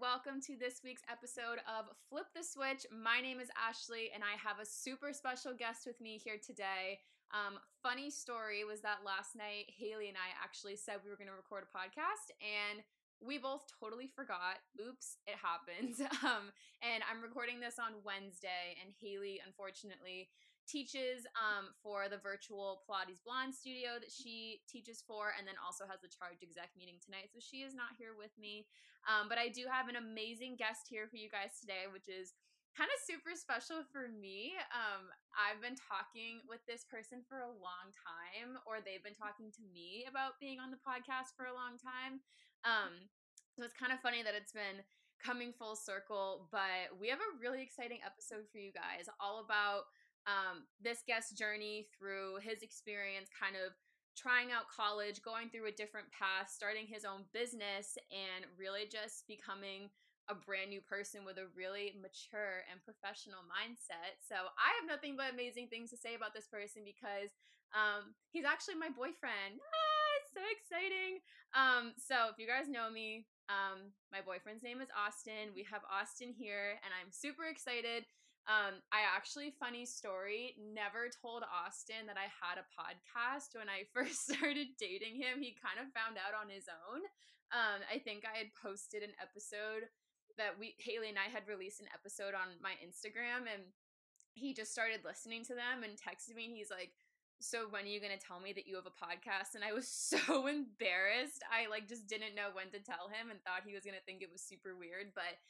welcome to this week's episode of Flip the Switch. My name is Ashley, and I have a super special guest with me here today. Um, funny story was that last night, Haley and I actually said we were going to record a podcast, and we both totally forgot. Oops, it happens. Um, and I'm recording this on Wednesday, and Haley, unfortunately, teaches um, for the virtual Pilates Blonde studio that she teaches for, and then also has the charge exec meeting tonight. So she is not here with me. Um, but I do have an amazing guest here for you guys today, which is kind of super special for me. Um, I've been talking with this person for a long time, or they've been talking to me about being on the podcast for a long time. Um, so it's kind of funny that it's been coming full circle, but we have a really exciting episode for you guys all about um, this guest's journey through his experience, kind of trying out college, going through a different path, starting his own business, and really just becoming a brand new person with a really mature and professional mindset. So I have nothing but amazing things to say about this person because um, he's actually my boyfriend. Ah, it's so exciting. Um, so if you guys know me, um, my boyfriend's name is Austin. We have Austin here, and I'm super excited um, I actually, funny story, never told Austin that I had a podcast when I first started dating him. He kind of found out on his own. Um, I think I had posted an episode that we, Haley and I had released an episode on my Instagram, and he just started listening to them and texted me, and he's like, so when are you going to tell me that you have a podcast and i was so embarrassed i like just didn't know when to tell him and thought he was going to think it was super weird but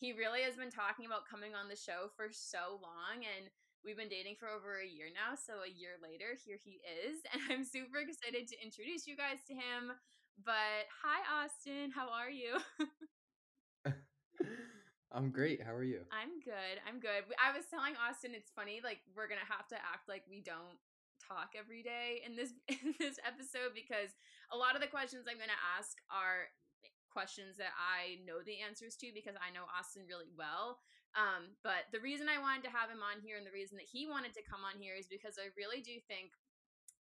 he really has been talking about coming on the show for so long and we've been dating for over a year now so a year later here he is and i'm super excited to introduce you guys to him but hi austin how are you? I'm great how are you? I'm good i'm good. I was telling austin it's funny like we're gonna have to act like we don't talk every day in this in this episode because a lot of the questions i'm gonna ask are questions that I know the answers to because I know Austin really well. Um, but the reason I wanted to have him on here and the reason that he wanted to come on here is because I really do think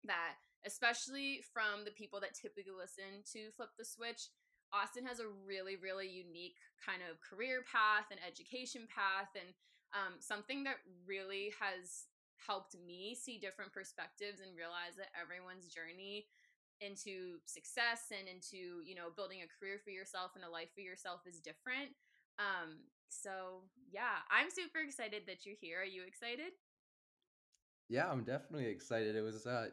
that, especially from the people that typically listen to Flip the Switch, Austin has a really, really unique kind of career path and education path, and um, something that really has helped me see different perspectives and realize that everyone's journey into success and into you know building a career for yourself and a life for yourself is different. Um so yeah i'm super excited that you're here. Are you excited? Yeah i'm definitely excited. It was uh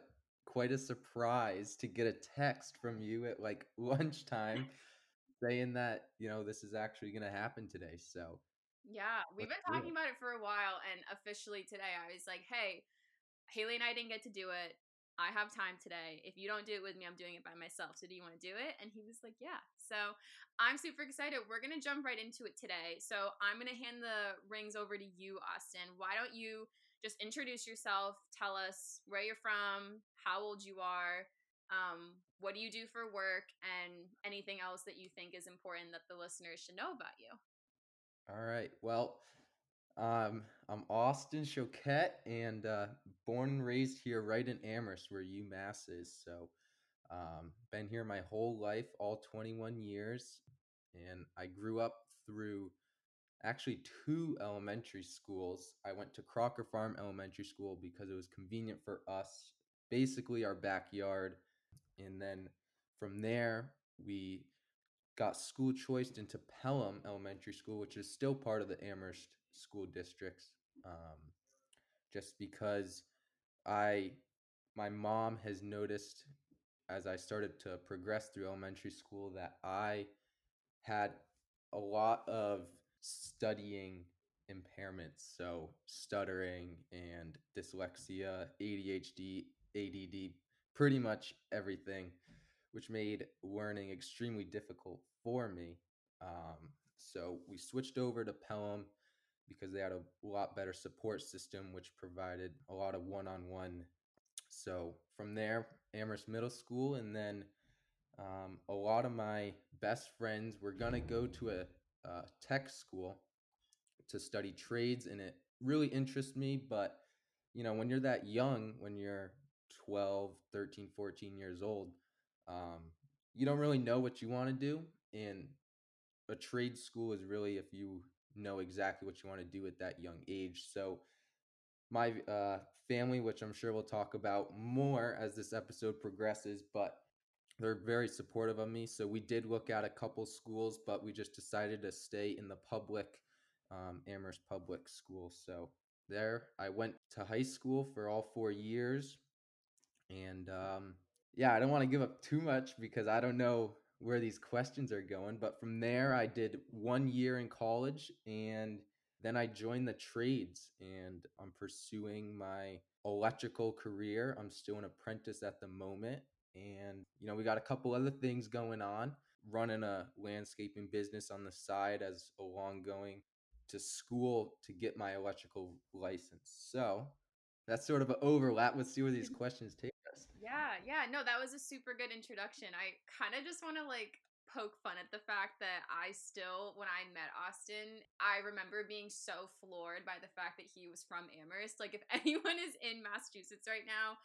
quite a surprise to get a text from you at like lunchtime saying that you know this is actually going to happen today so yeah we've been talking about it for a while and officially today i was like hey haley and i didn't get to do it I have time today. If you don't do it with me, I'm doing it by myself. So do you want to do it? And he was like, Yeah. So I'm super excited. We're going to jump right into it today. So I'm going to hand the rings over to you, Austin. Why don't you just introduce yourself? Tell us where you're from, how old you are, um, what do you do for work, and anything else that you think is important that the listeners should know about you. All right. Well, um, I'm Austin Choquette and uh, born and raised here right in Amherst, where UMass is. So, um, been here my whole life, all 21 years, and I grew up through actually two elementary schools. I went to Crocker Farm Elementary School because it was convenient for us, basically our backyard, and then from there we got school choiced into Pelham Elementary School, which is still part of the Amherst school districts um, just because I my mom has noticed as I started to progress through elementary school that I had a lot of studying impairments, so stuttering and dyslexia, ADHD, ADD, pretty much everything, which made learning extremely difficult for me. Um, so we switched over to Pelham because they had a lot better support system, which provided a lot of one on one. So from there, Amherst Middle School, and then um, a lot of my best friends were going to go to a, a tech school to study trades, and it really interests me. But, you know, when you're that young, when you're 12, 13, 14 years old, um, you don't really know what you want to do. And a trade school is really if you know exactly what you want to do at that young age. So my uh, family, which I'm sure we'll talk about more as this episode progresses, but they're very supportive of me. So we did look at a couple schools, but we just decided to stay in the public um, Amherst Public School. So there, I went to high school for all four years, and um, yeah, I don't want to give up too much because I don't know where these questions are going. But from there, I did one year in college and then I joined the trades and I'm pursuing my electrical career. I'm still an apprentice at the moment. And, you know, we got a couple other things going on, running a landscaping business on the side as along going to school to get my electrical license. So that's sort of an overlap. Let's see where these questions take. Yeah, yeah. No, that was a super good introduction. I kind of just want to like poke fun at the fact that I still, when I met Austin, I remember being so floored by the fact that he was from Amherst. Like, if anyone is in Massachusetts right now,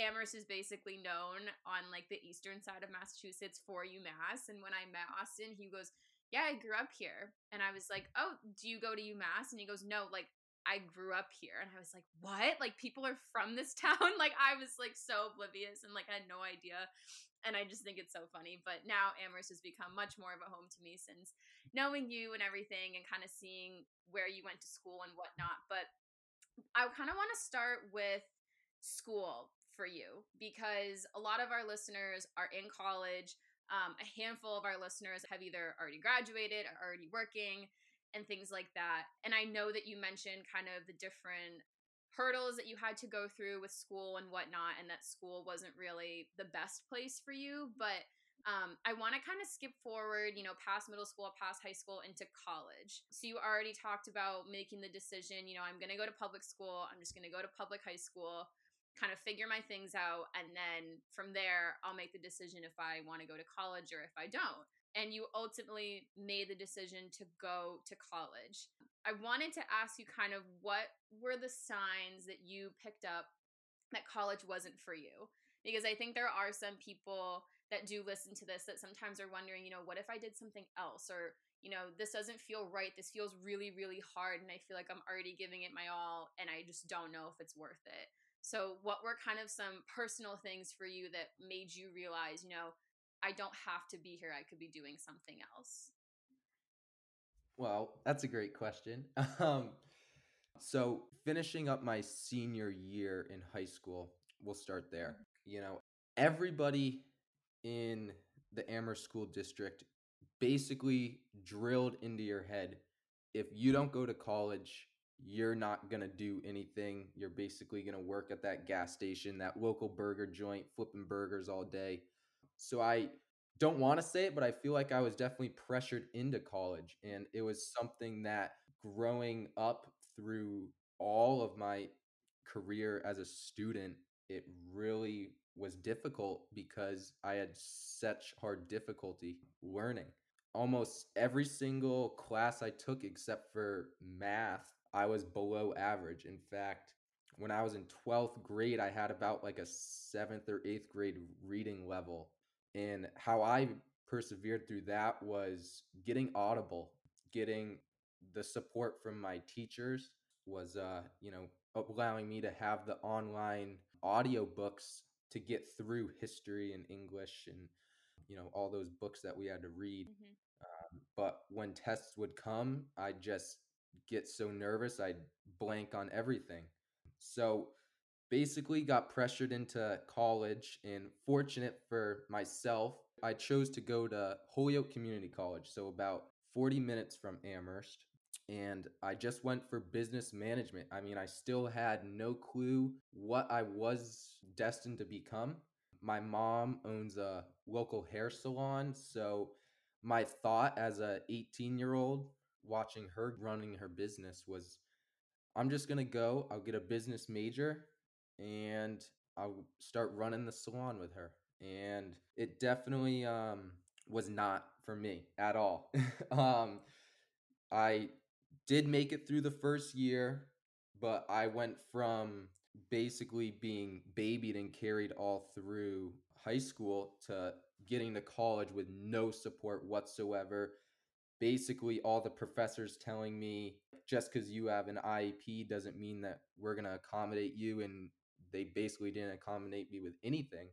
Amherst is basically known on like the eastern side of Massachusetts for UMass. And when I met Austin, he goes, Yeah, I grew up here. And I was like, Oh, do you go to UMass? And he goes, No, like I grew up here. And I was like, What? Like people are from this town? like I was like so oblivious and like I had no idea. And I just think it's so funny. But now Amherst has become much more of a home to me since knowing you and everything and kind of seeing where you went to school and whatnot. But I kind of want to start with school for you because a lot of our listeners are in college. Um, a handful of our listeners have either already graduated or already working and things like that. And I know that you mentioned kind of the different hurdles that you had to go through with school and whatnot, and that school wasn't really the best place for you. But um, I want to kind of skip forward, you know, past middle school, past high school, into college. So you already talked about making the decision, you know, I'm going to go to public school, I'm just going to go to public high school kind of figure my things out and then from there I'll make the decision if I want to go to college or if I don't. And you ultimately made the decision to go to college. I wanted to ask you kind of what were the signs that you picked up that college wasn't for you? Because I think there are some people that do listen to this that sometimes are wondering, you know, what if I did something else or you know, this doesn't feel right. This feels really, really hard. And I feel like I'm already giving it my all and I just don't know if it's worth it. So, what were kind of some personal things for you that made you realize, you know, I don't have to be here, I could be doing something else? Well, that's a great question. Um, so, finishing up my senior year in high school, we'll start there. You know, everybody in the Amherst School District basically drilled into your head if you don't go to college, you're not going to do anything. You're basically going to work at that gas station, that local burger joint, flipping burgers all day. So I don't want to say it, but I feel like I was definitely pressured into college. And it was something that growing up through all of my career as a student, it really was difficult because I had such hard difficulty learning. Almost every single class I took, except for math, I was below average. In fact, when I was in 12th grade, I had about like a seventh or eighth grade reading level. And how I persevered through that was getting audible, getting the support from my teachers was uh, you know, allowing me to have the online audiobooks to get through history and English and you know all those books that we had to read. Mm-hmm. Um, but when tests would come, I'd just get so nervous I'd blank on everything. So basically got pressured into college and fortunate for myself, I chose to go to Holyoke Community College, so about 40 minutes from Amherst. And I just went for business management. I mean, I still had no clue what I was destined to become. My mom owns a local hair salon, so my thought as a 18 year old watching her running her business was I'm just going to go, I'll get a business major and I'll start running the salon with her. And it definitely um, was not for me at all. um, I did make it through the first year, but I went from basically being babied and carried all through high school to getting to college with no support whatsoever basically all the professors telling me just because you have an IEP doesn't mean that we're going to accommodate you. And they basically didn't accommodate me with anything.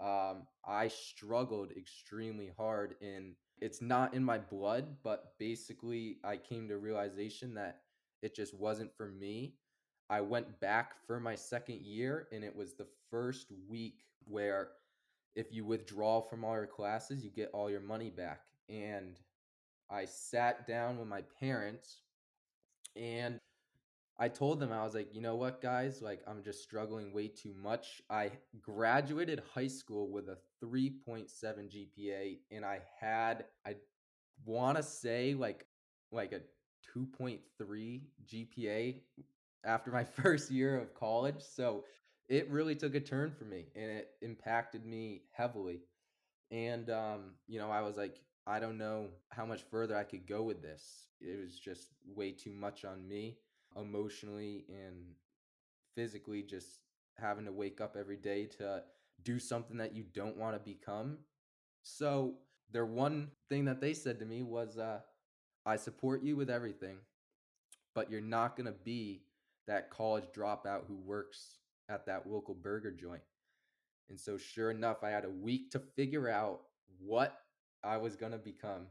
Um, I struggled extremely hard, and it's not in my blood, but basically, I came to realization that it just wasn't for me. I went back for my second year, and it was the first week where if you withdraw from all your classes, you get all your money back. And I sat down with my parents and I told them, I was like, you know what, guys? Like, I'm just struggling way too much. I graduated high school with a 3.7 GPA, and I had, I want to say, like, like a 2.3 GPA after my first year of college. So it really took a turn for me and it impacted me heavily. And, um, you know, I was like, I don't know how much further I could go with this. It was just way too much on me emotionally and physically, just having to wake up every day to do something that you don't want to become. So, their one thing that they said to me was, uh, I support you with everything, but you're not going to be that college dropout who works at that local burger joint. And so, sure enough, I had a week to figure out what I was going to become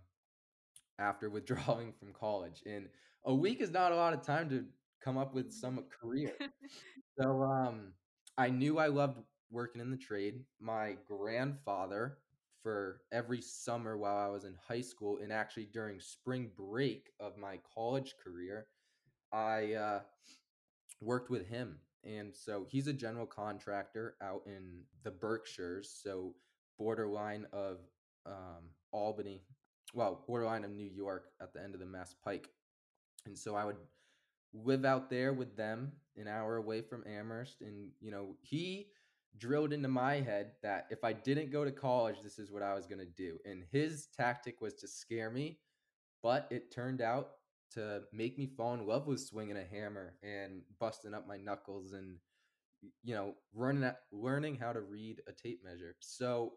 after withdrawing from college. And a week is not a lot of time to come up with some career. so, um, I knew I loved working in the trade. My grandfather, for every summer while I was in high school, and actually during spring break of my college career, I uh, worked with him. And so he's a general contractor out in the Berkshires, so borderline of um, Albany, well, borderline of New York at the end of the Mass Pike. And so I would live out there with them an hour away from Amherst. And, you know, he drilled into my head that if I didn't go to college, this is what I was going to do. And his tactic was to scare me. But it turned out to make me fall in love with swinging a hammer and busting up my knuckles and, you know, learning, learning how to read a tape measure. So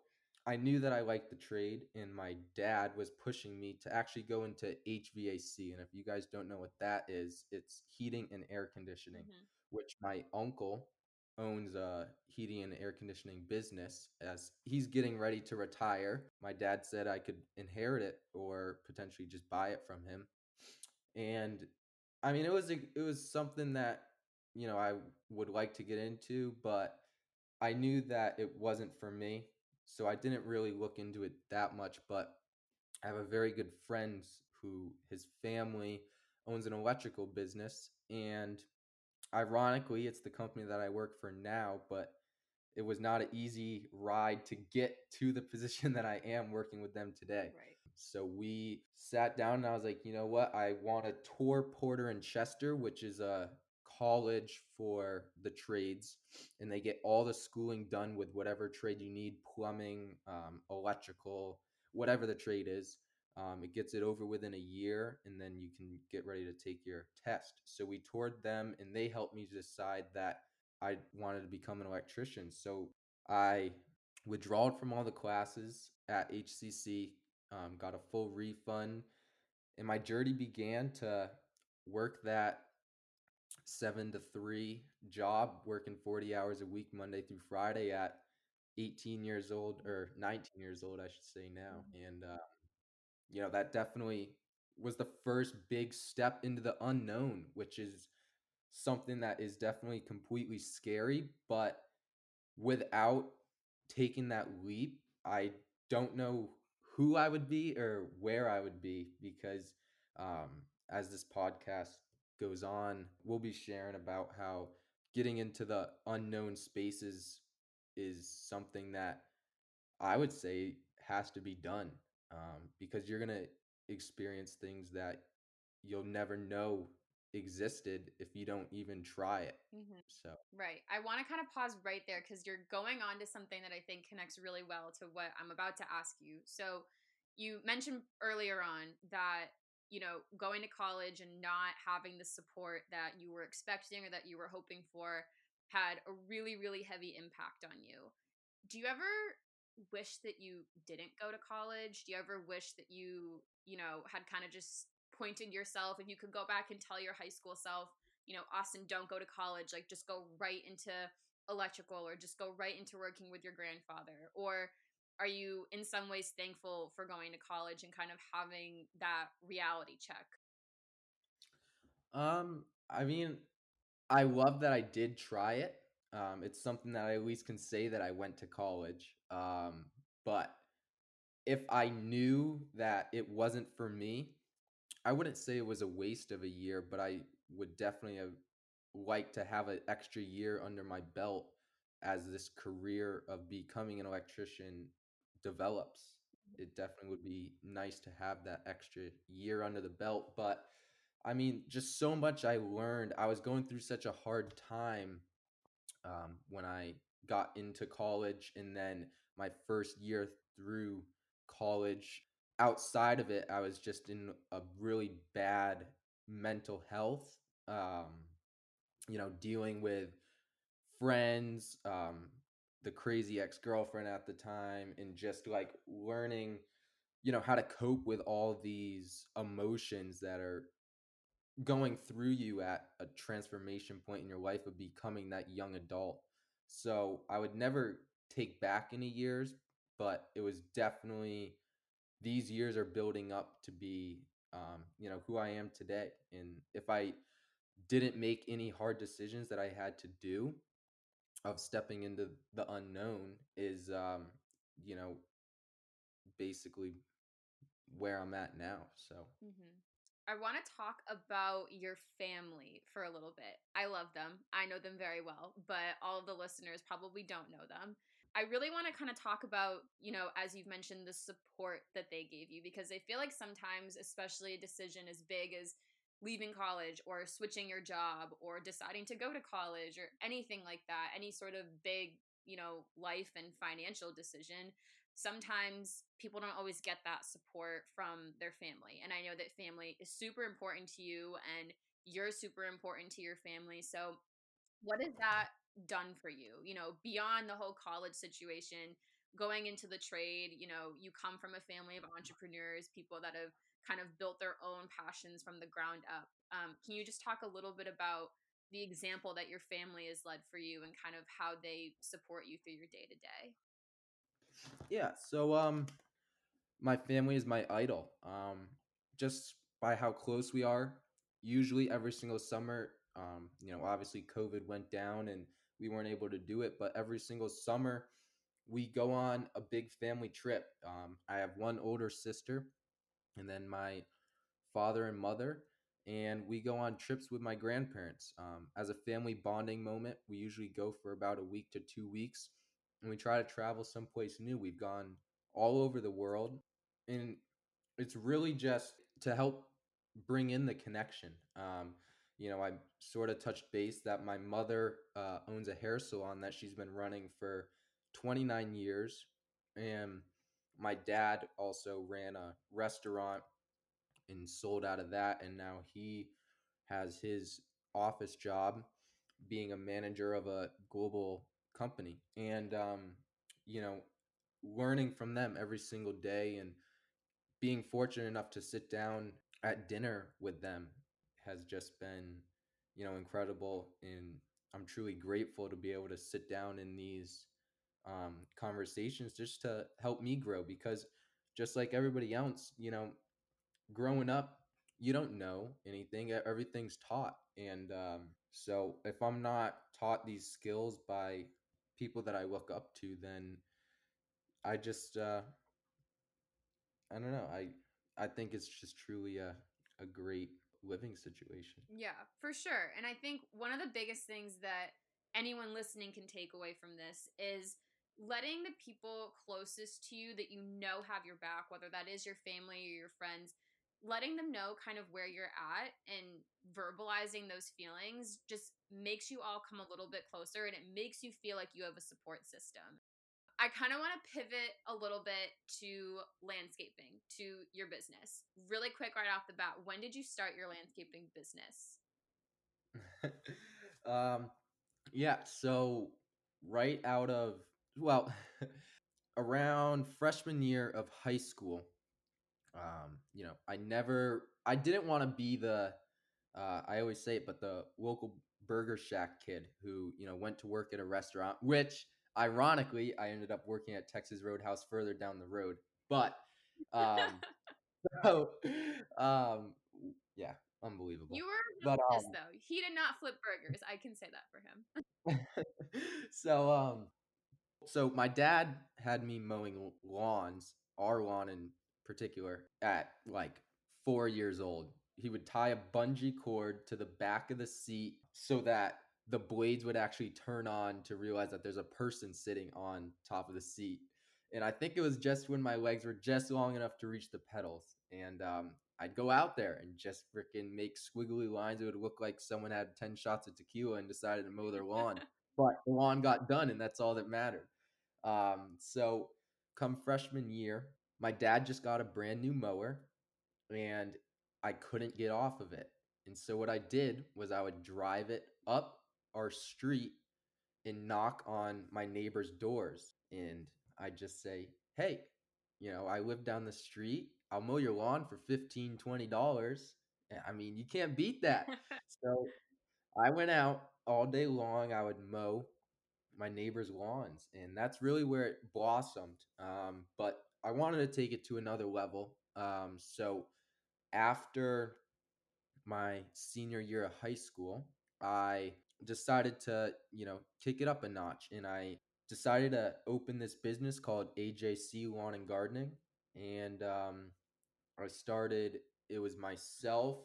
I knew that I liked the trade, and my dad was pushing me to actually go into HVAC. And if you guys don't know what that is, it's heating and air conditioning, mm-hmm. which my uncle owns a heating and air conditioning business as he's getting ready to retire. My dad said I could inherit it or potentially just buy it from him. And I mean, it was a, it was something that you know I would like to get into, but I knew that it wasn't for me so I didn't really look into it that much, but I have a very good friend who his family owns an electrical business and ironically it's the company that I work for now, but it was not an easy ride to get to the position that I am working with them today. Right. So we sat down and I was like, you know what? I want to tour Porter and Chester, which is a college for the trades and they get all the schooling done with whatever trade you need plumbing um, electrical whatever the trade is um, it gets it over within a year and then you can get ready to take your test. So we toured them and they helped me decide that i wanted to become an electrician. So i withdrawed from all the classes at hcc um, got a full refund and my journey began to work that seven to three job, working 40 hours a week, Monday through Friday at 18 years old or 19 years old, I should say now. Mm-hmm. And, uh, you know, that definitely was the first big step into the unknown, which is something that is definitely completely scary. But without taking that leap, I don't know who I would be or where I would be because um, as this podcast goes on, we'll be sharing about how getting into the unknown spaces is something that I would say has to be done um, because you're going to experience things that you'll never know existed if you don't even try it. Mm-hmm. So, right. I want to kind of pause right there because you're going on to something that I think connects really well to what I'm about to ask you. So, you mentioned earlier on that you know, going to college and not having the support that you were expecting or that you were hoping for had a really, really heavy impact on you. Do you ever wish that you didn't go to college? Do you ever wish that you, you know, had kind of just pointed yourself if you could go back and tell your high school self, you know, Austin, don't go to college, like just go right into electrical or just go right into working with your grandfather? Or are you in some ways thankful for going to college and kind of having that reality check? Um, I mean, I love that I did try it. Um, it's something that I at least can say that I went to college. Um, but if I knew that it wasn't for me, I wouldn't say it was a waste of a year, but I would definitely have liked to have an extra year under my belt as this career of becoming an electrician develops. It definitely would be nice to have that extra year under the belt. But I mean, just so much I learned. I was going through such a hard time um, when I got into college, and then my first year through college. Outside of it, I was just in a really bad mental health. Um, you know, dealing with friends, um, the crazy ex girlfriend at the time, and just like learning, you know, how to cope with all these emotions that are going through you at a transformation point in your life of becoming that young adult. So I would never take back any years, but it was definitely these years are building up to be, um, you know, who I am today. And if I didn't make any hard decisions that I had to do of stepping into the unknown, is, um, you know, basically where I'm at now. So. Mm-hmm. I want to talk about your family for a little bit. I love them. I know them very well, but all of the listeners probably don't know them. I really want to kind of talk about, you know, as you've mentioned, the support that they gave you because I feel like sometimes, especially a decision as big as leaving college or switching your job or deciding to go to college or anything like that, any sort of big, you know, life and financial decision, sometimes people don't always get that support from their family. And I know that family is super important to you and you're super important to your family. So, what has that done for you? You know, beyond the whole college situation, going into the trade, you know, you come from a family of entrepreneurs, people that have kind of built their own passions from the ground up. Um, can you just talk a little bit about the example that your family has led for you and kind of how they support you through your day to day? Yeah, so um my family is my idol. Um just by how close we are. Usually every single summer, um, you know, obviously COVID went down and we weren't able to do it, but every single summer we go on a big family trip. Um, I have one older sister and then my father and mother and we go on trips with my grandparents um, as a family bonding moment we usually go for about a week to two weeks and we try to travel someplace new. We've gone all over the world, and it's really just to help bring in the connection. Um, you know, I sort of touched base that my mother uh, owns a hair salon that she's been running for 29 years, and my dad also ran a restaurant and sold out of that, and now he has his office job being a manager of a global company. And um, you know learning from them every single day and being fortunate enough to sit down at dinner with them has just been you know incredible and i'm truly grateful to be able to sit down in these um, conversations just to help me grow because just like everybody else you know growing up you don't know anything everything's taught and um, so if i'm not taught these skills by people that I look up to, then I just uh, I don't know. I I think it's just truly a a great living situation. Yeah, for sure. And I think one of the biggest things that anyone listening can take away from this is letting the people closest to you that you know have your back, whether that is your family or your friends, letting them know kind of where you're at and verbalizing those feelings just makes you all come a little bit closer and it makes you feel like you have a support system. I kind of want to pivot a little bit to landscaping, to your business. Really quick, right off the bat, when did you start your landscaping business? um, yeah, so right out of, well, around freshman year of high school, um, you know, I never, I didn't want to be the, uh, I always say it, but the local Burger Shack kid who, you know, went to work at a restaurant, which ironically, I ended up working at Texas Roadhouse further down the road. But, um, so, um, yeah, unbelievable. You were but um, though. He did not flip burgers. I can say that for him. so um so my dad had me mowing lawns, our lawn in particular, at like four years old. He would tie a bungee cord to the back of the seat so that the blades would actually turn on to realize that there's a person sitting on top of the seat. And I think it was just when my legs were just long enough to reach the pedals. And um, I'd go out there and just freaking make squiggly lines. It would look like someone had 10 shots of tequila and decided to mow their lawn. but the lawn got done, and that's all that mattered. Um, so, come freshman year, my dad just got a brand new mower, and I couldn't get off of it. And so, what I did was I would drive it up our street and knock on my neighbor's doors. And I'd just say, Hey, you know, I live down the street. I'll mow your lawn for 15 $20. I mean, you can't beat that. so I went out all day long. I would mow my neighbors' lawns, and that's really where it blossomed. Um, but I wanted to take it to another level. Um, so after my senior year of high school, I decided to, you know, kick it up a notch, and I decided to open this business called AJC Lawn and Gardening, and um, I started. It was myself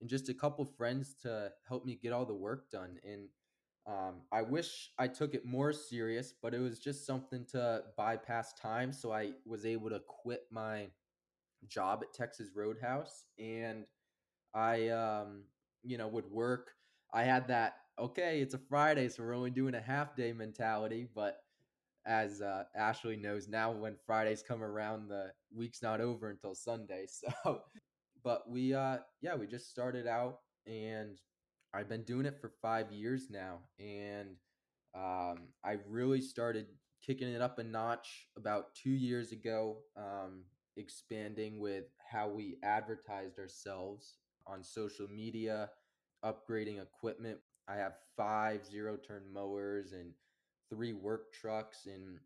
and just a couple friends to help me get all the work done. And um, I wish I took it more serious, but it was just something to bypass time. So I was able to quit my job at Texas Roadhouse, and I, um, you know, would work. I had that okay, it's a Friday, so we're only doing a half day mentality, but as uh, Ashley knows now, when Fridays come around, the week's not over until Sunday. So, but we, uh, yeah, we just started out, and I've been doing it for five years now, and um, I really started kicking it up a notch about two years ago, um, expanding with how we advertised ourselves on social media, upgrading equipment. I have five zero turn mowers and three work trucks and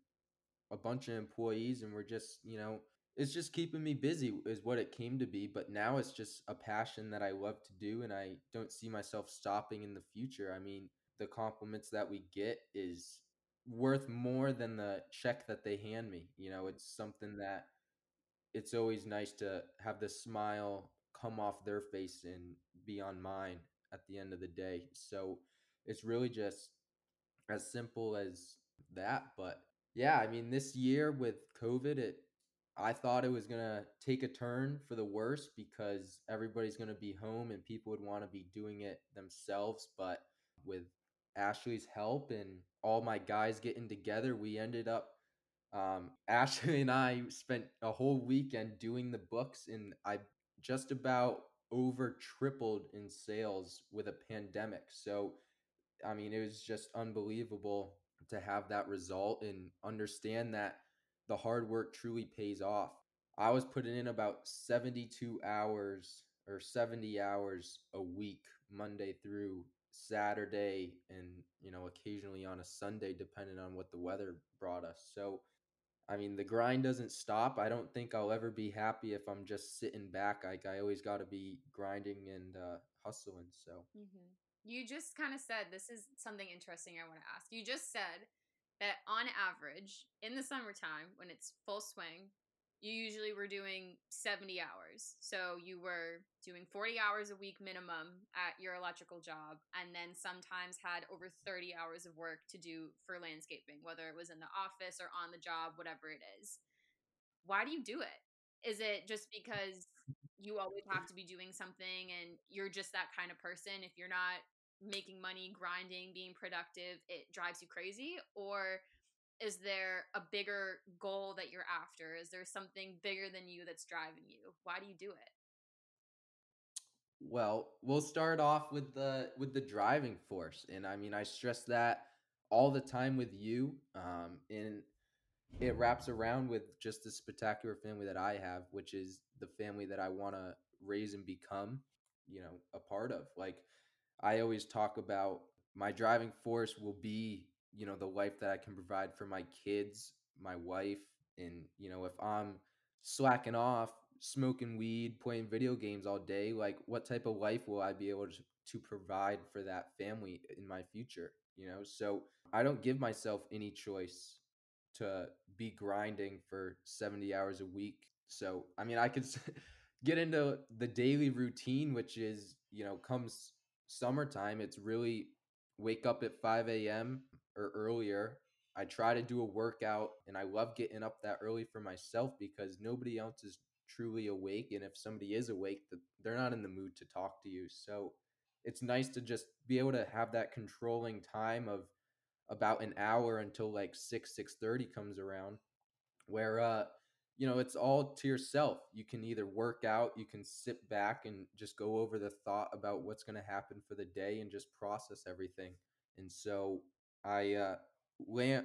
a bunch of employees and we're just you know it's just keeping me busy is what it came to be but now it's just a passion that i love to do and i don't see myself stopping in the future i mean the compliments that we get is worth more than the check that they hand me you know it's something that it's always nice to have the smile come off their face and be on mine at the end of the day so it's really just as simple as that. But yeah, I mean, this year with COVID, it I thought it was gonna take a turn for the worse because everybody's gonna be home and people would want to be doing it themselves. But with Ashley's help and all my guys getting together, we ended up. Um, Ashley and I spent a whole weekend doing the books, and I just about over tripled in sales with a pandemic. So I mean, it was just unbelievable to have that result and understand that the hard work truly pays off. I was putting in about 72 hours or 70 hours a week, Monday through Saturday, and you know, occasionally on a Sunday, depending on what the weather brought us. So, I mean, the grind doesn't stop. I don't think I'll ever be happy if I'm just sitting back. Like I always got to be grinding and uh, hustling. So. Mm-hmm. You just kind of said this is something interesting I want to ask. You just said that on average, in the summertime, when it's full swing, you usually were doing 70 hours. So you were doing 40 hours a week minimum at your electrical job, and then sometimes had over 30 hours of work to do for landscaping, whether it was in the office or on the job, whatever it is. Why do you do it? Is it just because you always have to be doing something and you're just that kind of person if you're not making money grinding being productive it drives you crazy? Or is there a bigger goal that you're after? Is there something bigger than you that's driving you? Why do you do it? Well we'll start off with the with the driving force and i mean i stress that all the time with you um and it wraps around with just the spectacular family that I have, which is the family that I want to raise and become, you know, a part of. Like I always talk about my driving force will be, you know, the life that I can provide for my kids, my wife, and you know, if I'm slacking off, smoking weed, playing video games all day, like what type of life will I be able to, to provide for that family in my future? You know, so I don't give myself any choice to be grinding for 70 hours a week. So, I mean, I could get into the daily routine, which is, you know, comes summertime, it's really wake up at 5 a.m. or earlier. I try to do a workout and I love getting up that early for myself because nobody else is truly awake. And if somebody is awake, they're not in the mood to talk to you. So it's nice to just be able to have that controlling time of about an hour until like 6 6:30 comes around where uh you know it's all to yourself. You can either work out you can sit back and just go over the thought about what's going to happen for the day and just process everything. And so i uh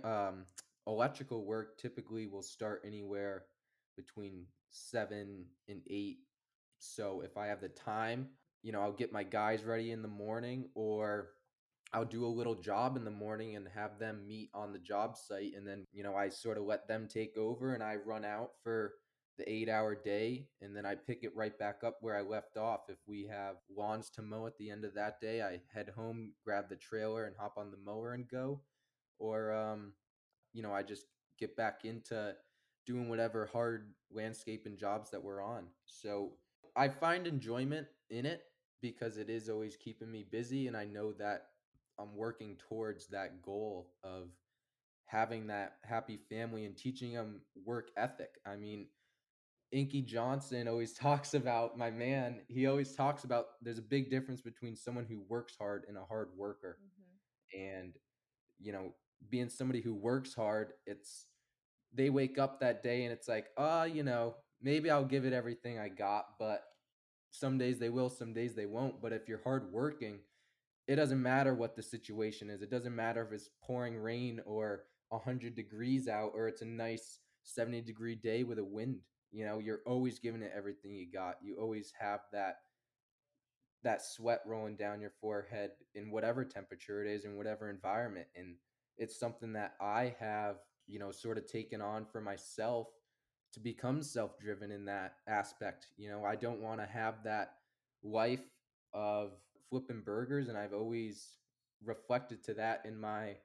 um electrical work typically will start anywhere between 7 and 8 so if i have the time you know i'll get my guys ready in the morning or I'll do a little job in the morning and have them meet on the job site. And then, you know, I sort of let them take over and I run out for the eight hour day and then I pick it right back up where I left off. If we have lawns to mow at the end of that day, I head home, grab the trailer and hop on the mower and go. Or, um, you know, I just get back into doing whatever hard landscaping jobs that we're on. So I find enjoyment in it because it is always keeping me busy. And I know that I'm working towards that goal of having that happy family and teaching them work ethic. I mean, Inky Johnson always talks about my man. He always talks about there's a big difference between someone who works hard and a hard worker. Mm-hmm. And you know, being somebody who works hard, it's they wake up that day and it's like, "Ah, uh, you know, maybe I'll give it everything I got, but some days they will, some days they won't. But if you're hard working, it doesn't matter what the situation is. It doesn't matter if it's pouring rain or 100 degrees out or it's a nice 70 degree day with a wind. You know, you're always giving it everything you got. You always have that that sweat rolling down your forehead in whatever temperature it is in whatever environment and it's something that I have, you know, sort of taken on for myself to become self-driven in that aspect. You know, I don't want to have that life of flipping burgers and I've always reflected to that in my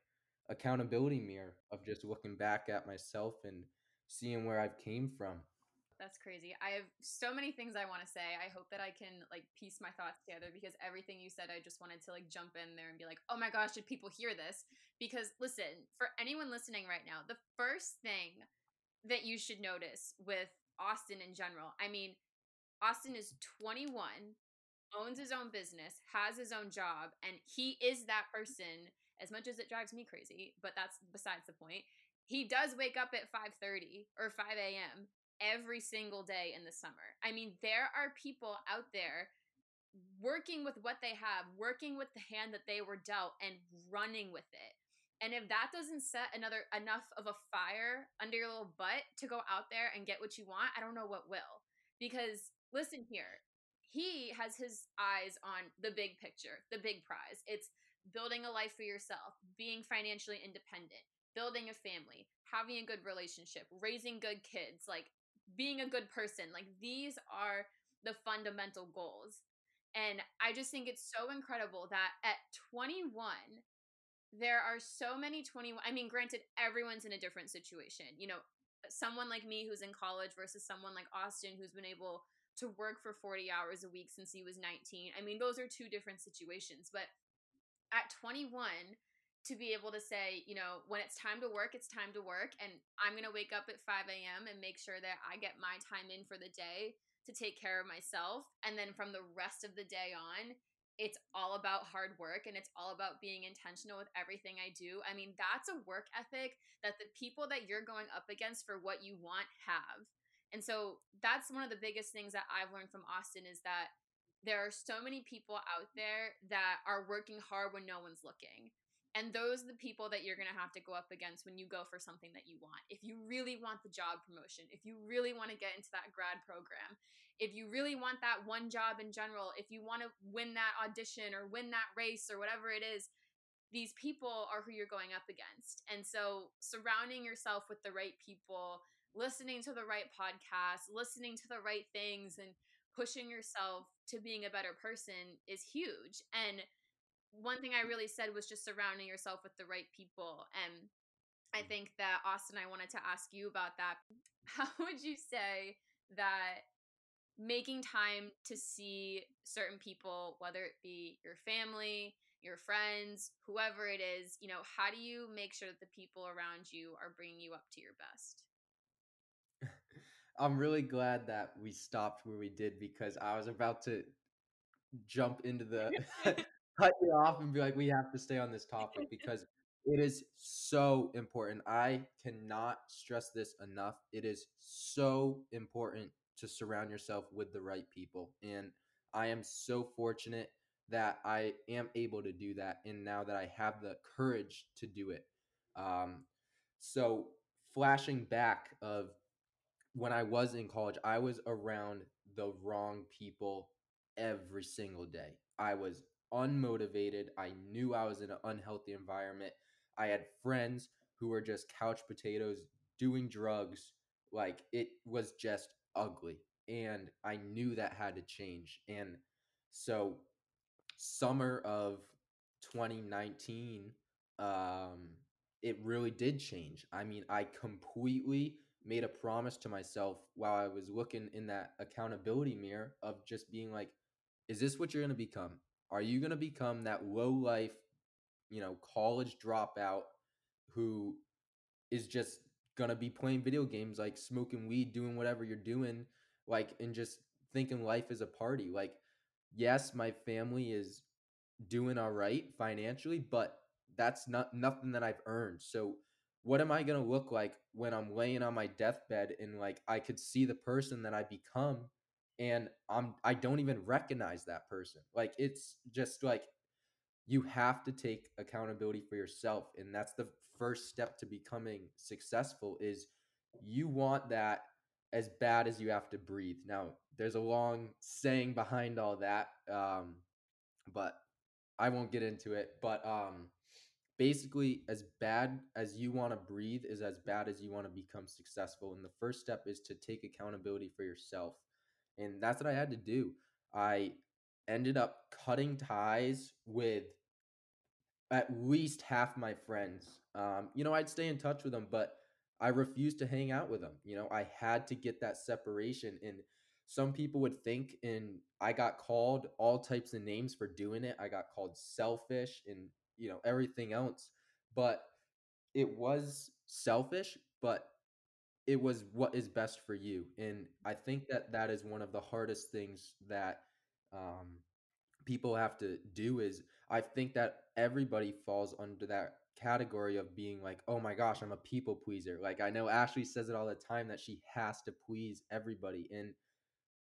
accountability mirror of just looking back at myself and seeing where I've came from. That's crazy. I have so many things I want to say. I hope that I can like piece my thoughts together because everything you said, I just wanted to like jump in there and be like, oh my gosh, did people hear this? Because listen, for anyone listening right now, the first thing that you should notice with Austin in general, I mean, Austin is 21 owns his own business, has his own job, and he is that person as much as it drives me crazy, but that's besides the point. He does wake up at 5:30 or 5 a.m. every single day in the summer. I mean, there are people out there working with what they have, working with the hand that they were dealt and running with it. And if that doesn't set another enough of a fire under your little butt to go out there and get what you want, I don't know what will. Because listen here, he has his eyes on the big picture, the big prize. It's building a life for yourself, being financially independent, building a family, having a good relationship, raising good kids, like being a good person. Like these are the fundamental goals. And I just think it's so incredible that at 21, there are so many 21. I mean, granted, everyone's in a different situation. You know, someone like me who's in college versus someone like Austin who's been able to work for 40 hours a week since he was 19. I mean, those are two different situations. But at 21, to be able to say, you know, when it's time to work, it's time to work. And I'm going to wake up at 5 a.m. and make sure that I get my time in for the day to take care of myself. And then from the rest of the day on, it's all about hard work and it's all about being intentional with everything I do. I mean, that's a work ethic that the people that you're going up against for what you want have. And so that's one of the biggest things that I've learned from Austin is that there are so many people out there that are working hard when no one's looking. And those are the people that you're going to have to go up against when you go for something that you want. If you really want the job promotion, if you really want to get into that grad program, if you really want that one job in general, if you want to win that audition or win that race or whatever it is, these people are who you're going up against. And so surrounding yourself with the right people, listening to the right podcasts, listening to the right things, and pushing yourself to being a better person is huge. And one thing I really said was just surrounding yourself with the right people. And I mm. think that Austin, I wanted to ask you about that. How would you say that making time to see certain people, whether it be your family, your friends, whoever it is, you know, how do you make sure that the people around you are bringing you up to your best? I'm really glad that we stopped where we did because I was about to jump into the cut you off and be like, we have to stay on this topic because it is so important. I cannot stress this enough. It is so important to surround yourself with the right people. And I am so fortunate that I am able to do that. And now that I have the courage to do it. Um, so, flashing back of when I was in college, I was around the wrong people every single day. I was unmotivated. I knew I was in an unhealthy environment. I had friends who were just couch potatoes doing drugs. Like it was just ugly. And I knew that had to change. And so, summer of 2019, um, it really did change. I mean, I completely made a promise to myself while I was looking in that accountability mirror of just being like, is this what you're going to become? Are you going to become that low life, you know, college dropout who is just going to be playing video games, like smoking weed, doing whatever you're doing, like, and just thinking life is a party? Like, yes, my family is doing all right financially, but that's not nothing that I've earned. So, what am I going to look like when I'm laying on my deathbed and like I could see the person that I become and I'm I don't even recognize that person. Like it's just like you have to take accountability for yourself and that's the first step to becoming successful is you want that as bad as you have to breathe. Now, there's a long saying behind all that um but I won't get into it, but um basically as bad as you want to breathe is as bad as you want to become successful and the first step is to take accountability for yourself and that's what I had to do. I ended up cutting ties with at least half my friends. Um, you know, I'd stay in touch with them, but I refused to hang out with them. You know, I had to get that separation. And some people would think, and I got called all types of names for doing it. I got called selfish and, you know, everything else. But it was selfish, but it was what is best for you and i think that that is one of the hardest things that um, people have to do is i think that everybody falls under that category of being like oh my gosh i'm a people pleaser like i know ashley says it all the time that she has to please everybody and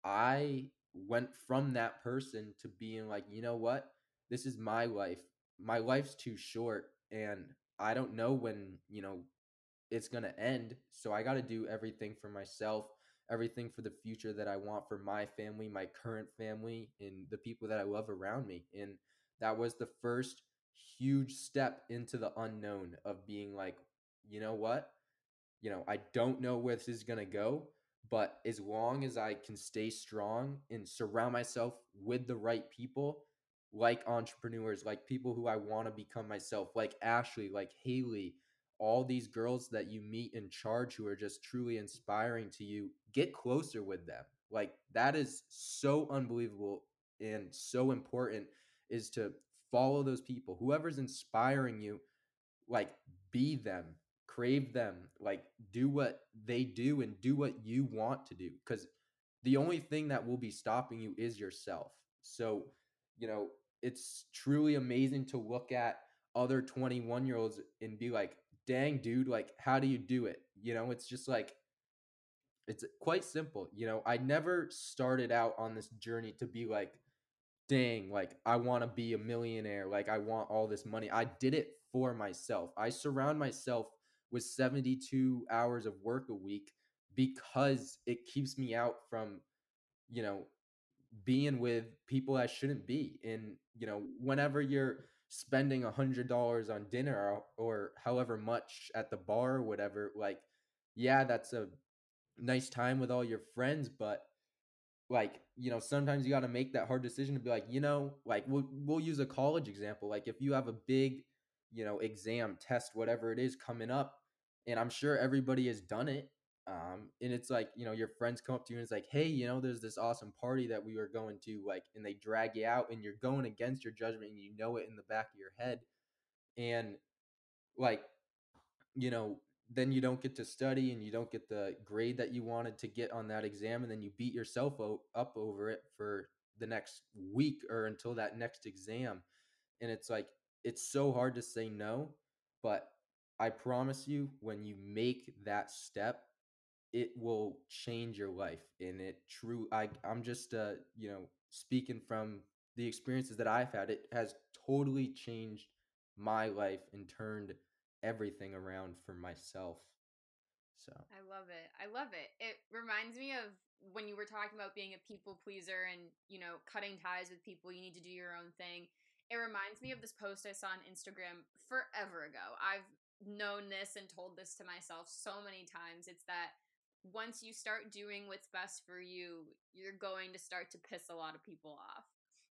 i went from that person to being like you know what this is my life my life's too short and i don't know when you know it's going to end. So I got to do everything for myself, everything for the future that I want for my family, my current family, and the people that I love around me. And that was the first huge step into the unknown of being like, you know what? You know, I don't know where this is going to go, but as long as I can stay strong and surround myself with the right people, like entrepreneurs, like people who I want to become myself, like Ashley, like Haley, all these girls that you meet in charge who are just truly inspiring to you, get closer with them. Like that is so unbelievable and so important is to follow those people. Whoever's inspiring you, like be them, crave them, like do what they do and do what you want to do cuz the only thing that will be stopping you is yourself. So, you know, it's truly amazing to look at other 21 year olds and be like, dang, dude, like, how do you do it? You know, it's just like, it's quite simple. You know, I never started out on this journey to be like dang, like I want to be a millionaire, like I want all this money. I did it for myself. I surround myself with 72 hours of work a week because it keeps me out from, you know, being with people I shouldn't be. And, you know, whenever you're spending a hundred dollars on dinner or, or however much at the bar or whatever, like, yeah, that's a nice time with all your friends, but like you know sometimes you got to make that hard decision to be like you know like we'll, we'll use a college example like if you have a big you know exam test whatever it is coming up and i'm sure everybody has done it um and it's like you know your friends come up to you and it's like hey you know there's this awesome party that we were going to like and they drag you out and you're going against your judgment and you know it in the back of your head. And like you know then you don't get to study and you don't get the grade that you wanted to get on that exam and then you beat yourself up over it for the next week or until that next exam. And it's like it's so hard to say no but i promise you when you make that step it will change your life and it true i i'm just uh you know speaking from the experiences that i've had it has totally changed my life and turned everything around for myself. So I love it. I love it. It reminds me of when you were talking about being a people pleaser and, you know, cutting ties with people, you need to do your own thing. It reminds me of this post I saw on Instagram forever ago. I've known this and told this to myself so many times. It's that once you start doing what's best for you, you're going to start to piss a lot of people off.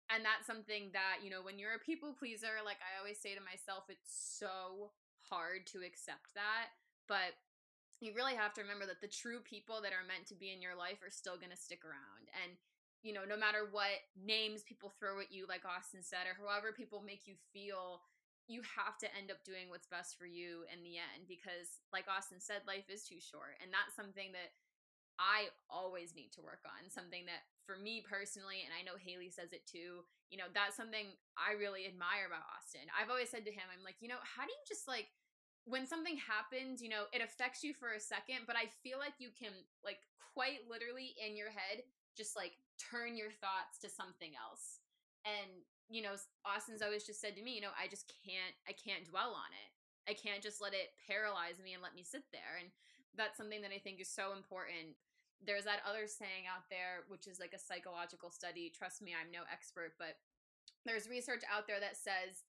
And that's something that, you know, when you're a people pleaser, like I always say to myself, it's so hard to accept that, but you really have to remember that the true people that are meant to be in your life are still going to stick around. And, you know, no matter what names people throw at you, like Austin said, or however people make you feel, you have to end up doing what's best for you in the end because, like Austin said, life is too short. And that's something that I always need to work on. Something that for me personally, and I know Haley says it too, you know, that's something I really admire about Austin. I've always said to him, I'm like, you know, how do you just like when something happens, you know, it affects you for a second, but I feel like you can like quite literally in your head just like turn your thoughts to something else. And you know, Austin's always just said to me, you know, I just can't I can't dwell on it. I can't just let it paralyze me and let me sit there. And that's something that I think is so important. There's that other saying out there, which is like a psychological study. Trust me, I'm no expert, but there's research out there that says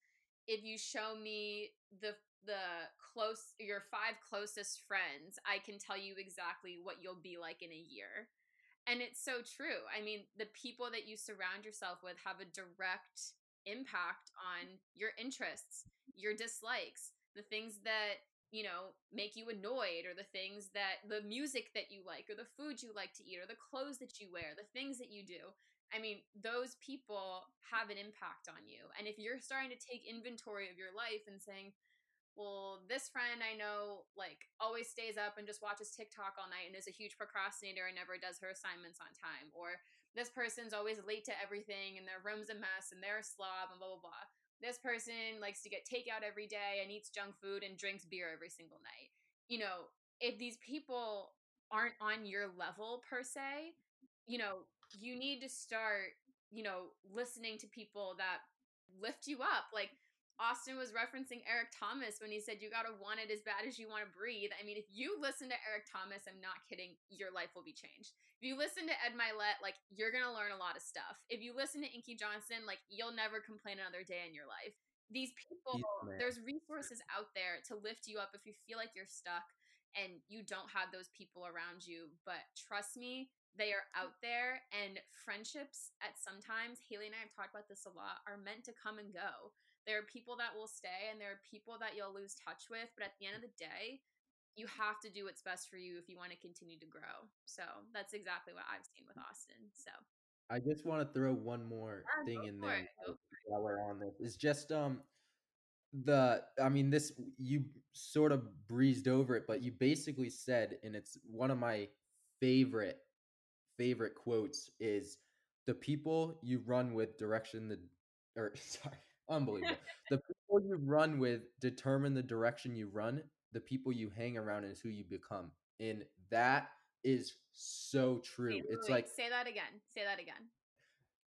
if you show me the the close your five closest friends, I can tell you exactly what you'll be like in a year. And it's so true. I mean, the people that you surround yourself with have a direct impact on mm. your interests, your dislikes, the things that, you know, make you annoyed, or the things that the music that you like, or the food you like to eat, or the clothes that you wear, the things that you do. I mean, those people have an impact on you. And if you're starting to take inventory of your life and saying, well, this friend I know like always stays up and just watches TikTok all night and is a huge procrastinator and never does her assignments on time. Or this person's always late to everything and their room's a mess and they're a slob and blah, blah, blah. This person likes to get takeout every day and eats junk food and drinks beer every single night. You know, if these people aren't on your level per se, you know, you need to start, you know, listening to people that lift you up. Like Austin was referencing Eric Thomas when he said you gotta want it as bad as you want to breathe. I mean, if you listen to Eric Thomas, I'm not kidding, your life will be changed. If you listen to Ed Mylett, like you're gonna learn a lot of stuff. If you listen to Inky Johnson, like you'll never complain another day in your life. These people, yeah, there's resources out there to lift you up if you feel like you're stuck and you don't have those people around you. But trust me, they are out there and friendships at sometimes, Haley and I have talked about this a lot, are meant to come and go there are people that will stay and there are people that you'll lose touch with, but at the end of the day, you have to do what's best for you if you want to continue to grow. So that's exactly what I've seen with Austin. So I just want to throw one more yeah, thing in there while we're on this. It's just um the I mean this you sort of breezed over it, but you basically said, and it's one of my favorite favorite quotes is the people you run with direction the or sorry Unbelievable. the people you run with determine the direction you run. The people you hang around is who you become. And that is so true. Wait, it's wait, like say that again. Say that again.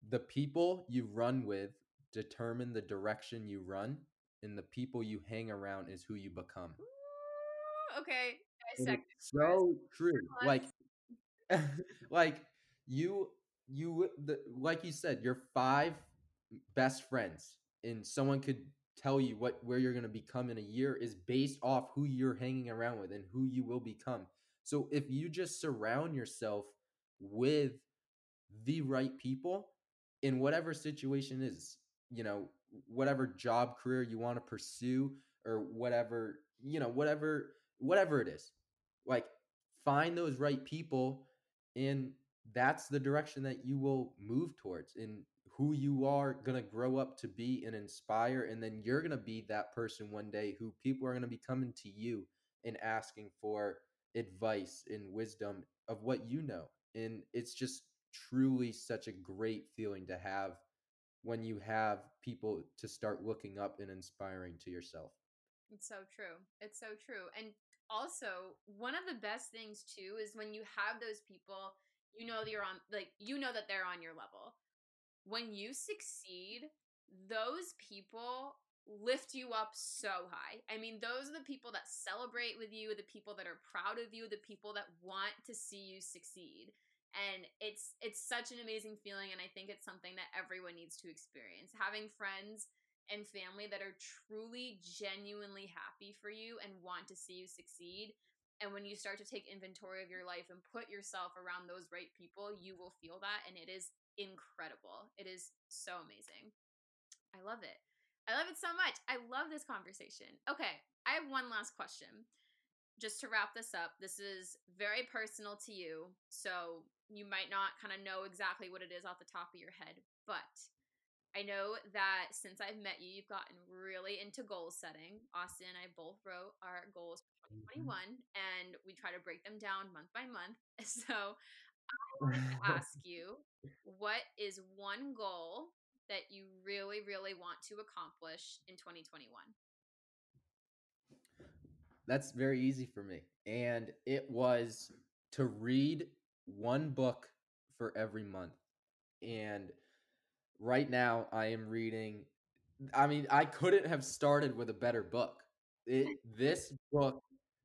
the people you run with determine the direction you run, and the people you hang around is who you become. Ooh, okay, so true. Like, like you, you, the, like you said, your five best friends, and someone could tell you what where you're going to become in a year is based off who you're hanging around with and who you will become. So if you just surround yourself with the right people in whatever situation is, you know, whatever job career you want to pursue or whatever, you know, whatever whatever it is. Like find those right people and that's the direction that you will move towards and who you are going to grow up to be and inspire and then you're going to be that person one day who people are going to be coming to you and asking for advice and wisdom of what you know and it's just truly such a great feeling to have when you have people to start looking up and inspiring to yourself. It's so true. It's so true. And also, one of the best things too is when you have those people, you know that you're on like you know that they're on your level. When you succeed, those people lift you up so high. I mean, those are the people that celebrate with you, the people that are proud of you, the people that want to see you succeed and it's it's such an amazing feeling and i think it's something that everyone needs to experience having friends and family that are truly genuinely happy for you and want to see you succeed and when you start to take inventory of your life and put yourself around those right people you will feel that and it is incredible it is so amazing i love it i love it so much i love this conversation okay i have one last question just to wrap this up, this is very personal to you. So you might not kind of know exactly what it is off the top of your head, but I know that since I've met you, you've gotten really into goal setting. Austin and I both wrote our goals for 2021 mm-hmm. and we try to break them down month by month. So I wanted to ask you what is one goal that you really, really want to accomplish in 2021? That's very easy for me. And it was to read one book for every month. And right now I am reading I mean, I couldn't have started with a better book. It, this book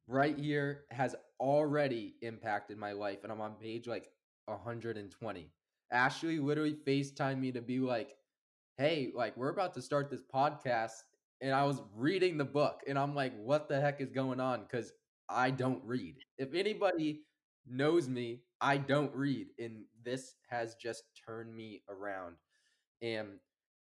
right here has already impacted my life and I'm on page like 120. Ashley literally FaceTimed me to be like, "Hey, like we're about to start this podcast." And I was reading the book and I'm like, "What the heck is going on?" cuz I don't read. If anybody knows me, I don't read, and this has just turned me around. And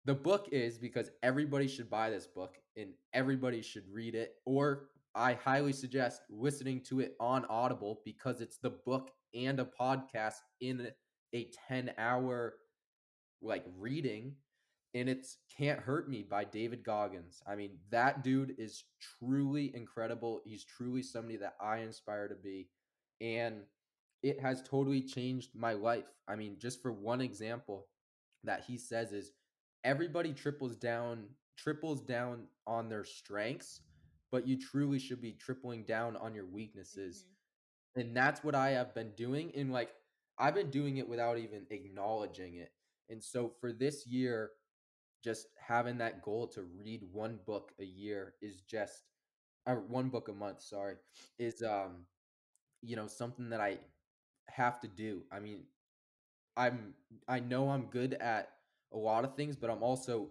the book is because everybody should buy this book and everybody should read it, or I highly suggest listening to it on Audible because it's the book and a podcast in a 10 hour like reading and it's Can't Hurt Me by David Goggins. I mean, that dude is truly incredible. He's truly somebody that I inspire to be. And it has totally changed my life. I mean, just for one example that he says is everybody triples down triples down on their strengths, but you truly should be tripling down on your weaknesses. Mm-hmm. And that's what I have been doing and like I've been doing it without even acknowledging it. And so for this year, just having that goal to read one book a year is just or one book a month, sorry, is um you know something that I have to do. I mean, I'm I know I'm good at a lot of things, but I'm also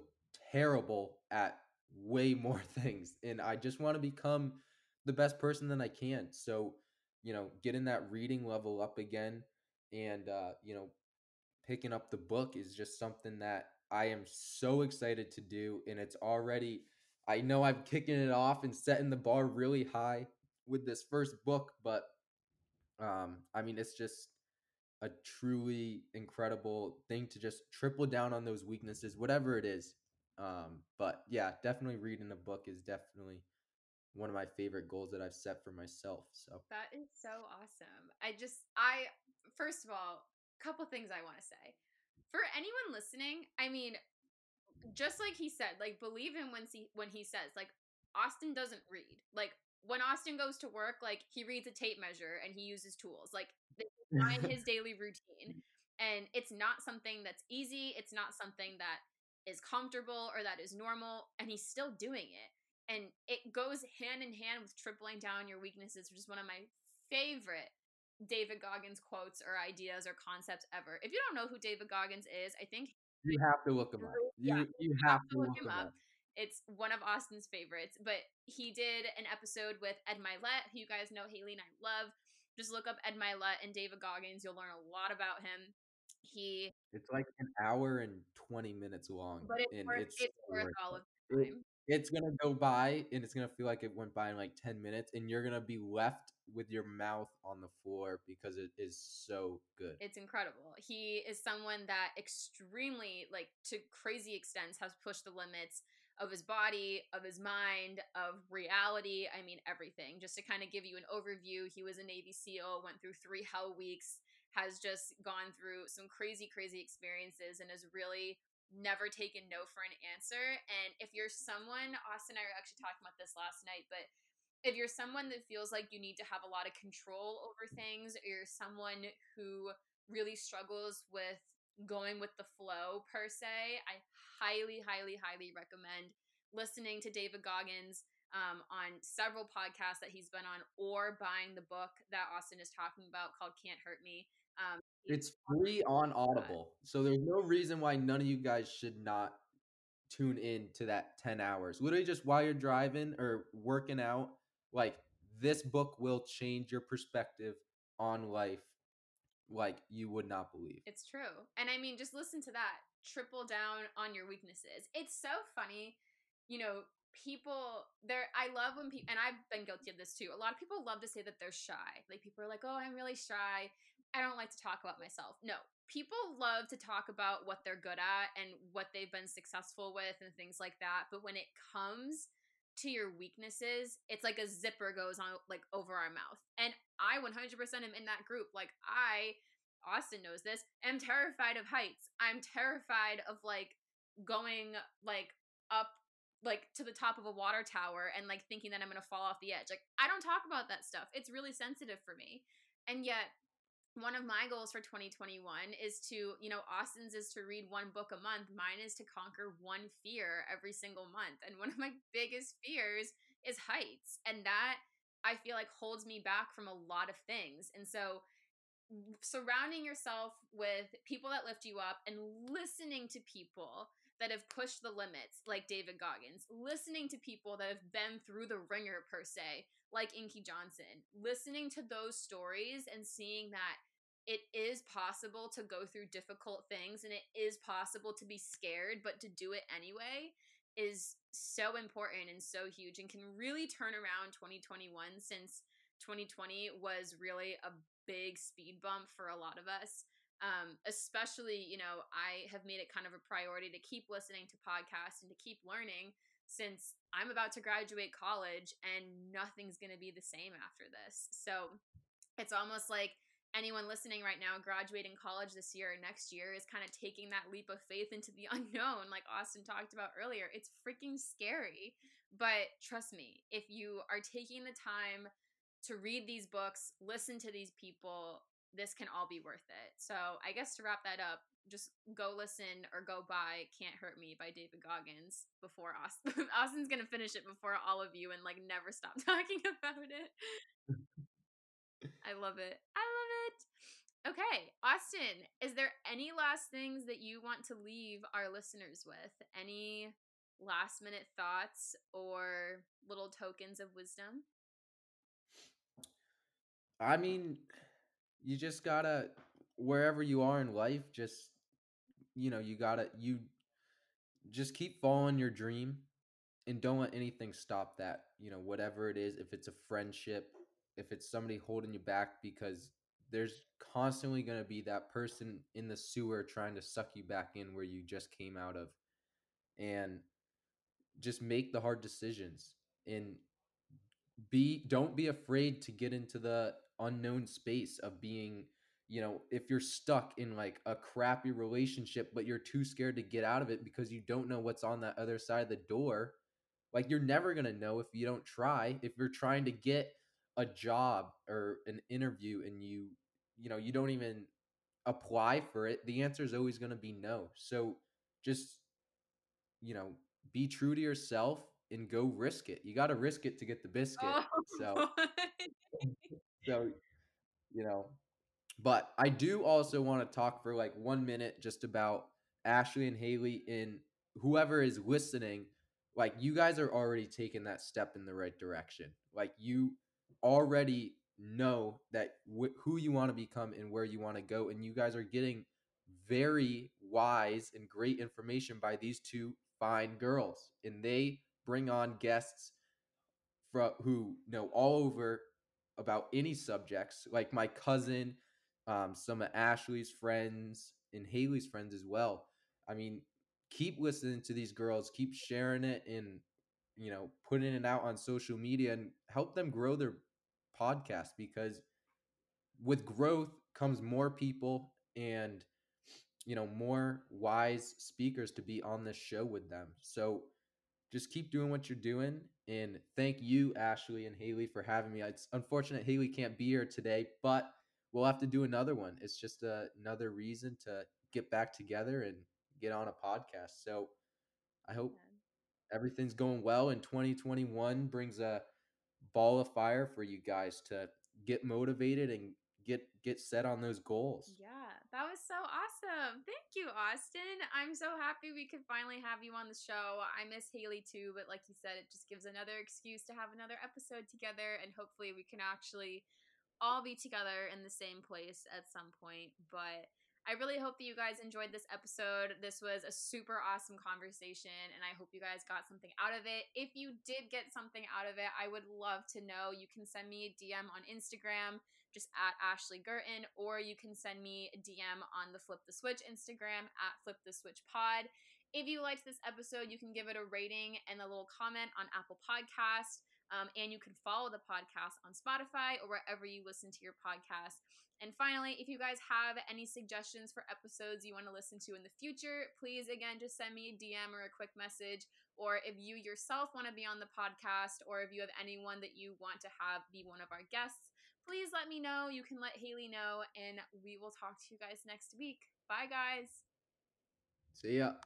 terrible at way more things and I just want to become the best person that I can. So, you know, getting that reading level up again and uh, you know, picking up the book is just something that I am so excited to do and it's already I know I'm kicking it off and setting the bar really high with this first book, but um, I mean, it's just a truly incredible thing to just triple down on those weaknesses, whatever it is. Um, but yeah, definitely reading a book is definitely one of my favorite goals that I've set for myself. So that is so awesome. I just, I, first of all, a couple things I want to say. For anyone listening, I mean, just like he said, like believe him when he when he says like Austin doesn't read. Like when Austin goes to work, like he reads a tape measure and he uses tools. Like in his daily routine. And it's not something that's easy, it's not something that is comfortable or that is normal, and he's still doing it. And it goes hand in hand with tripling down your weaknesses, which is one of my favorite David Goggins quotes or ideas or concepts ever. If you don't know who David Goggins is, I think you have to look him up. You, yeah, you have, to look him up. up. It's one of Austin's favorites, but he did an episode with Ed Mylett, who you guys know Haley and I love. Just look up Ed Mylett and David Goggins. You'll learn a lot about him. He It's like an hour and 20 minutes long. But it's and worth, it's, it's worth worth all of it. the time. It's gonna go by and it's gonna feel like it went by in like 10 minutes, and you're gonna be left with your mouth on the floor because it is so good. It's incredible. He is someone that extremely, like, to crazy extents, has pushed the limits of his body, of his mind, of reality. I mean, everything. Just to kind of give you an overview, he was a Navy SEAL, went through three hell weeks, has just gone through some crazy, crazy experiences, and has really never taken no for an answer. And if you're someone, Austin and I were actually talking about this last night, but if you're someone that feels like you need to have a lot of control over things, or you're someone who really struggles with going with the flow per se, I highly, highly, highly recommend listening to David Goggins um, on several podcasts that he's been on, or buying the book that Austin is talking about called "Can't Hurt Me." It's free on Audible, so there's no reason why none of you guys should not tune in to that 10 hours. Literally, just while you're driving or working out, like this book will change your perspective on life like you would not believe. It's true. And I mean, just listen to that. Triple down on your weaknesses. It's so funny. You know, people there I love when people and I've been guilty of this too. A lot of people love to say that they're shy. Like people are like, "Oh, I'm really shy. I don't like to talk about myself." No. People love to talk about what they're good at and what they've been successful with and things like that, but when it comes to your weaknesses, it's like a zipper goes on like over our mouth. And I 100% am in that group. Like I Austin knows this, am terrified of heights. I'm terrified of like going like up like to the top of a water tower and like thinking that I'm going to fall off the edge. Like I don't talk about that stuff. It's really sensitive for me. And yet one of my goals for 2021 is to, you know, Austin's is to read one book a month. Mine is to conquer one fear every single month. And one of my biggest fears is heights. And that I feel like holds me back from a lot of things. And so surrounding yourself with people that lift you up and listening to people that have pushed the limits, like David Goggins, listening to people that have been through the wringer, per se, like Inky Johnson, listening to those stories and seeing that it is possible to go through difficult things and it is possible to be scared, but to do it anyway is so important and so huge and can really turn around 2021 since 2020 was really a big speed bump for a lot of us um, especially you know i have made it kind of a priority to keep listening to podcasts and to keep learning since i'm about to graduate college and nothing's going to be the same after this. So it's almost like anyone listening right now graduating college this year or next year is kind of taking that leap of faith into the unknown like austin talked about earlier it's freaking scary but trust me if you are taking the time to read these books listen to these people this can all be worth it. So I guess to wrap that up, just go listen or go buy Can't Hurt Me by David Goggins before Austin. Austin's gonna finish it before all of you and like never stop talking about it. I love it. I love it. Okay, Austin, is there any last things that you want to leave our listeners with? Any last minute thoughts or little tokens of wisdom? I mean, you just gotta wherever you are in life just you know you gotta you just keep following your dream and don't let anything stop that you know whatever it is if it's a friendship if it's somebody holding you back because there's constantly going to be that person in the sewer trying to suck you back in where you just came out of and just make the hard decisions and be don't be afraid to get into the unknown space of being you know if you're stuck in like a crappy relationship but you're too scared to get out of it because you don't know what's on that other side of the door like you're never going to know if you don't try if you're trying to get a job or an interview and you you know you don't even apply for it, the answer is always going to be no. So just, you know, be true to yourself and go risk it. You got to risk it to get the oh biscuit. Oh, so, so, you know, but I do also want to talk for like one minute just about Ashley and Haley and whoever is listening. Like, you guys are already taking that step in the right direction. Like, you already know that wh- who you want to become and where you want to go. And you guys are getting very wise and great information by these two fine girls. And they bring on guests from who know all over about any subjects, like my cousin, um, some of Ashley's friends, and Haley's friends as well. I mean, keep listening to these girls, keep sharing it and you know, putting it out on social media and help them grow their podcast because with growth comes more people and you know more wise speakers to be on this show with them. So just keep doing what you're doing and thank you ashley and haley for having me. It's unfortunate haley can't be here today but we'll have to do another one. It's just a, another reason to get back together and get on a podcast. So i hope everything's going well and 2021 brings a ball of fire for you guys to get motivated and get get set on those goals. Yeah, that was so awesome. Thank you, Austin. I'm so happy we could finally have you on the show. I miss Haley too, but like you said, it just gives another excuse to have another episode together and hopefully we can actually all be together in the same place at some point. But I really hope that you guys enjoyed this episode. This was a super awesome conversation, and I hope you guys got something out of it. If you did get something out of it, I would love to know. You can send me a DM on Instagram, just at Ashley Gurton, or you can send me a DM on the Flip the Switch Instagram at Flip the Switch Pod. If you liked this episode, you can give it a rating and a little comment on Apple Podcast. Um, and you can follow the podcast on Spotify or wherever you listen to your podcast. And finally, if you guys have any suggestions for episodes you want to listen to in the future, please again just send me a DM or a quick message. Or if you yourself want to be on the podcast, or if you have anyone that you want to have be one of our guests, please let me know. You can let Haley know, and we will talk to you guys next week. Bye, guys. See ya.